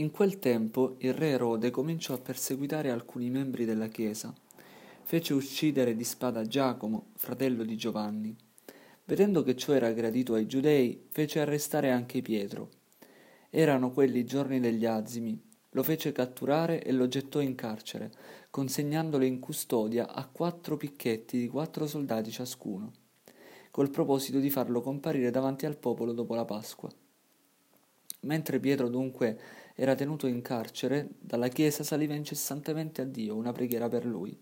In quel tempo il re Erode cominciò a perseguitare alcuni membri della Chiesa. Fece uccidere di spada Giacomo, fratello di Giovanni. Vedendo che ciò era gradito ai giudei, fece arrestare anche Pietro. Erano quelli i giorni degli azimi. Lo fece catturare e lo gettò in carcere, consegnandolo in custodia a quattro picchetti di quattro soldati ciascuno, col proposito di farlo comparire davanti al popolo dopo la Pasqua. Mentre Pietro dunque era tenuto in carcere, dalla chiesa saliva incessantemente a Dio una preghiera per lui.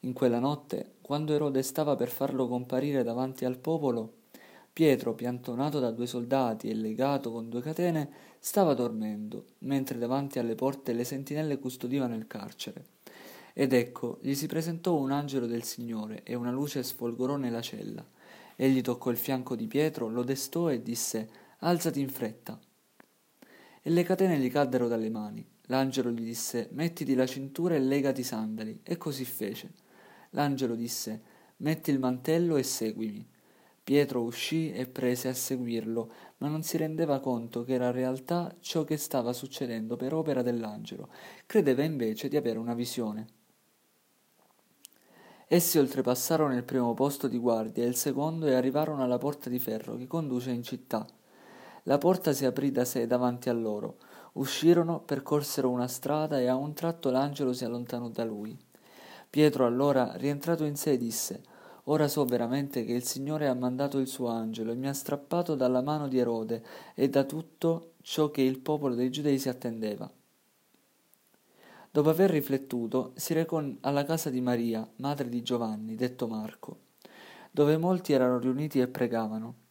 In quella notte, quando Erode stava per farlo comparire davanti al popolo, Pietro, piantonato da due soldati e legato con due catene, stava dormendo, mentre davanti alle porte le sentinelle custodivano il carcere. Ed ecco, gli si presentò un angelo del Signore e una luce sfolgorò nella cella. Egli toccò il fianco di Pietro, lo destò e disse Alzati in fretta e le catene gli caddero dalle mani. L'angelo gli disse Mettiti la cintura e legati i sandali, e così fece. L'angelo disse Metti il mantello e seguimi. Pietro uscì e prese a seguirlo, ma non si rendeva conto che era realtà ciò che stava succedendo per opera dell'angelo. Credeva invece di avere una visione. Essi oltrepassarono il primo posto di guardia e il secondo e arrivarono alla porta di ferro che conduce in città. La porta si aprì da sé davanti a loro. Uscirono, percorsero una strada e a un tratto l'angelo si allontanò da lui. Pietro allora, rientrato in sé, disse Ora so veramente che il Signore ha mandato il suo angelo e mi ha strappato dalla mano di Erode e da tutto ciò che il popolo dei giudei si attendeva. Dopo aver riflettuto, si recò alla casa di Maria, madre di Giovanni, detto Marco, dove molti erano riuniti e pregavano.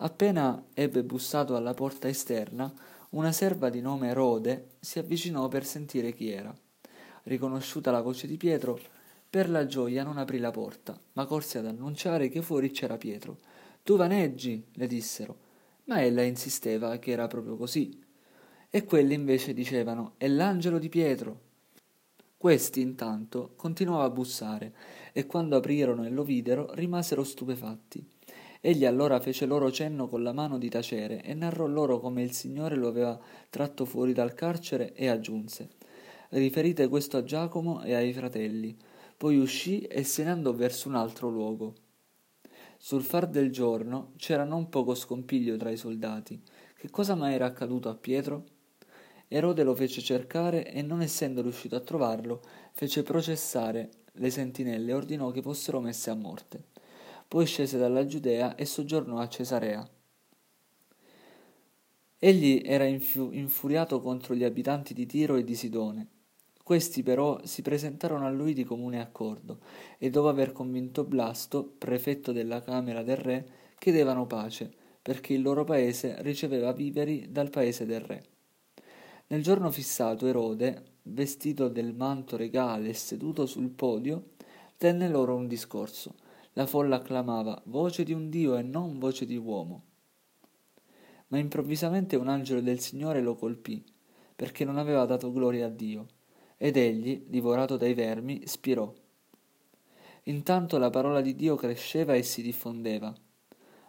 Appena ebbe bussato alla porta esterna, una serva di nome Rode si avvicinò per sentire chi era. Riconosciuta la voce di Pietro, per la gioia non aprì la porta, ma corse ad annunciare che fuori c'era Pietro. Tu vaneggi, le dissero, ma ella insisteva che era proprio così. E quelli invece dicevano, è l'angelo di Pietro. Questi intanto continuava a bussare, e quando aprirono e lo videro rimasero stupefatti. Egli allora fece loro cenno con la mano di tacere e narrò loro come il Signore lo aveva tratto fuori dal carcere e aggiunse Riferite questo a Giacomo e ai fratelli. Poi uscì e se ne andò verso un altro luogo. Sul far del giorno c'era non poco scompiglio tra i soldati. Che cosa mai era accaduto a Pietro? Erode lo fece cercare e non essendo riuscito a trovarlo, fece processare le sentinelle e ordinò che fossero messe a morte. Poi scese dalla Giudea e soggiornò a Cesarea. Egli era infu- infuriato contro gli abitanti di Tiro e di Sidone. Questi però si presentarono a lui di comune accordo e dopo aver convinto Blasto, prefetto della Camera del Re, chiedevano pace, perché il loro paese riceveva viveri dal paese del Re. Nel giorno fissato Erode, vestito del manto regale e seduto sul podio, tenne loro un discorso la folla acclamava voce di un Dio e non voce di uomo. Ma improvvisamente un angelo del Signore lo colpì, perché non aveva dato gloria a Dio, ed egli, divorato dai vermi, spirò. Intanto la parola di Dio cresceva e si diffondeva.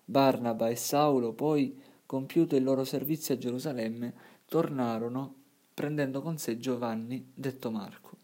Barnaba e Saulo poi, compiuto il loro servizio a Gerusalemme, tornarono prendendo con sé Giovanni, detto Marco.